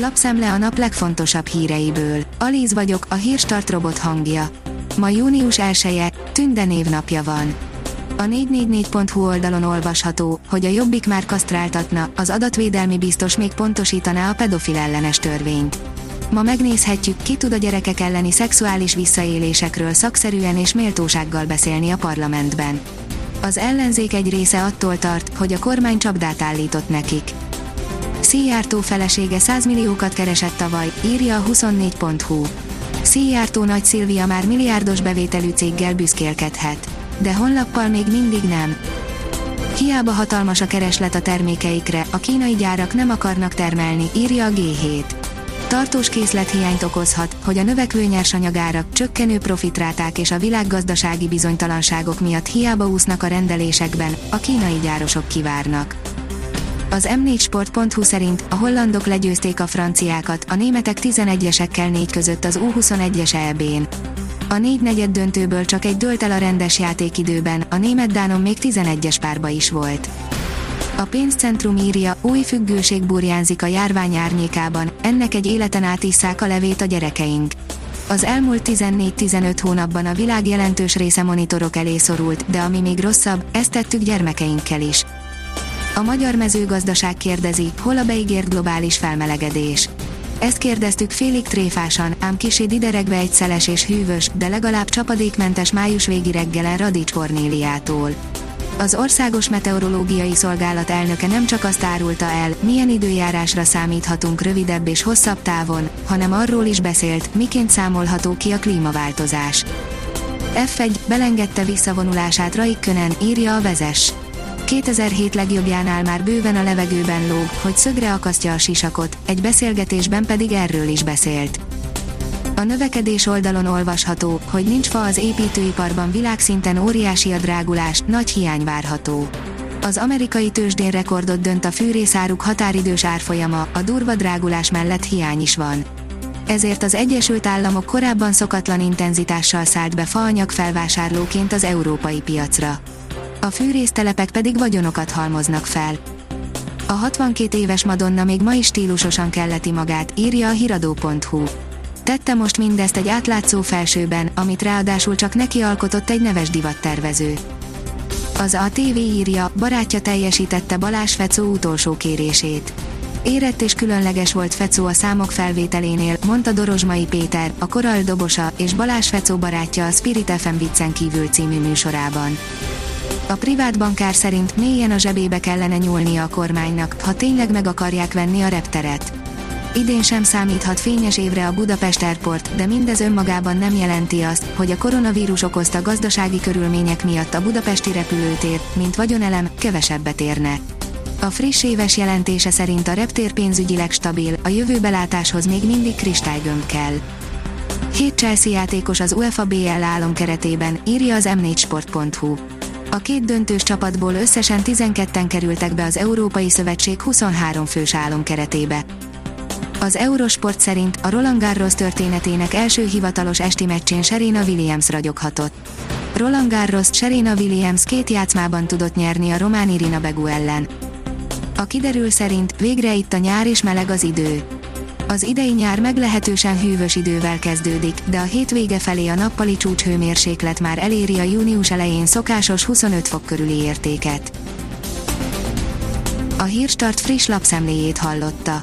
Lapszemle a nap legfontosabb híreiből. Alíz vagyok, a hírstart robot hangja. Ma június 1 -e, Tünde névnapja van. A 444.hu oldalon olvasható, hogy a Jobbik már kasztráltatna, az adatvédelmi biztos még pontosítaná a pedofil ellenes törvényt. Ma megnézhetjük, ki tud a gyerekek elleni szexuális visszaélésekről szakszerűen és méltósággal beszélni a parlamentben. Az ellenzék egy része attól tart, hogy a kormány csapdát állított nekik. Szijjártó felesége 100 milliókat keresett tavaly, írja a 24.hu. Szijjártó Nagy Szilvia már milliárdos bevételű céggel büszkélkedhet. De honlappal még mindig nem. Hiába hatalmas a kereslet a termékeikre, a kínai gyárak nem akarnak termelni, írja a G7 tartós készlethiányt okozhat, hogy a növekvő nyersanyagárak, csökkenő profitráták és a világgazdasági bizonytalanságok miatt hiába úsznak a rendelésekben, a kínai gyárosok kivárnak. Az m4sport.hu szerint a hollandok legyőzték a franciákat, a németek 11-esekkel 4 között az U21-es EB-n. A négy negyed döntőből csak egy dölt el a rendes játékidőben, a német Dánon még 11-es párba is volt. A pénzcentrum írja, új függőség burjánzik a járvány árnyékában, ennek egy életen át isszák a levét a gyerekeink. Az elmúlt 14-15 hónapban a világ jelentős része monitorok elé szorult, de ami még rosszabb, ezt tettük gyermekeinkkel is. A magyar mezőgazdaság kérdezi, hol a beígért globális felmelegedés. Ezt kérdeztük félig tréfásan, ám kisé dideregve egy szeles és hűvös, de legalább csapadékmentes május végi reggelen Radics Kornéliától. Az Országos Meteorológiai Szolgálat elnöke nem csak azt árulta el, milyen időjárásra számíthatunk rövidebb és hosszabb távon, hanem arról is beszélt, miként számolható ki a klímaváltozás. F1 belengedte visszavonulását Raikkönen, írja a vezes. 2007 legjobbjánál már bőven a levegőben lóg, hogy szögre akasztja a sisakot, egy beszélgetésben pedig erről is beszélt. A növekedés oldalon olvasható, hogy nincs fa az építőiparban világszinten óriási a drágulás, nagy hiány várható. Az amerikai tőzsdén rekordot dönt a fűrészáruk határidős árfolyama, a durva drágulás mellett hiány is van. Ezért az Egyesült Államok korábban szokatlan intenzitással szállt be faanyag felvásárlóként az európai piacra. A fűrésztelepek pedig vagyonokat halmoznak fel. A 62 éves Madonna még ma is stílusosan kelleti magát, írja a hiradó.hu. Tette most mindezt egy átlátszó felsőben, amit ráadásul csak neki alkotott egy neves divattervező. Az ATV írja, barátja teljesítette Balázs Fecó utolsó kérését. Érett és különleges volt Fecó a számok felvételénél, mondta Dorozsmai Péter, a koral dobosa és Balázs Fecó barátja a Spirit FM viccen kívül című műsorában. A privát bankár szerint mélyen a zsebébe kellene nyúlnia a kormánynak, ha tényleg meg akarják venni a repteret idén sem számíthat fényes évre a Budapest Airport, de mindez önmagában nem jelenti azt, hogy a koronavírus okozta gazdasági körülmények miatt a budapesti repülőtér, mint vagyonelem, kevesebbet érne. A friss éves jelentése szerint a reptér pénzügyileg stabil, a jövőbelátáshoz még mindig kristálygömb kell. Hét Chelsea játékos az UEFA BL álom keretében, írja az m4sport.hu. A két döntős csapatból összesen 12-en kerültek be az Európai Szövetség 23 fős álom keretébe. Az Eurosport szerint a Roland Garros történetének első hivatalos esti meccsén Serena Williams ragyoghatott. Roland Garros Serena Williams két játszmában tudott nyerni a román Irina Begu ellen. A kiderül szerint végre itt a nyár és meleg az idő. Az idei nyár meglehetősen hűvös idővel kezdődik, de a hétvége felé a nappali csúcshőmérséklet már eléri a június elején szokásos 25 fok körüli értéket. A Hírstart friss lapszemléjét hallotta.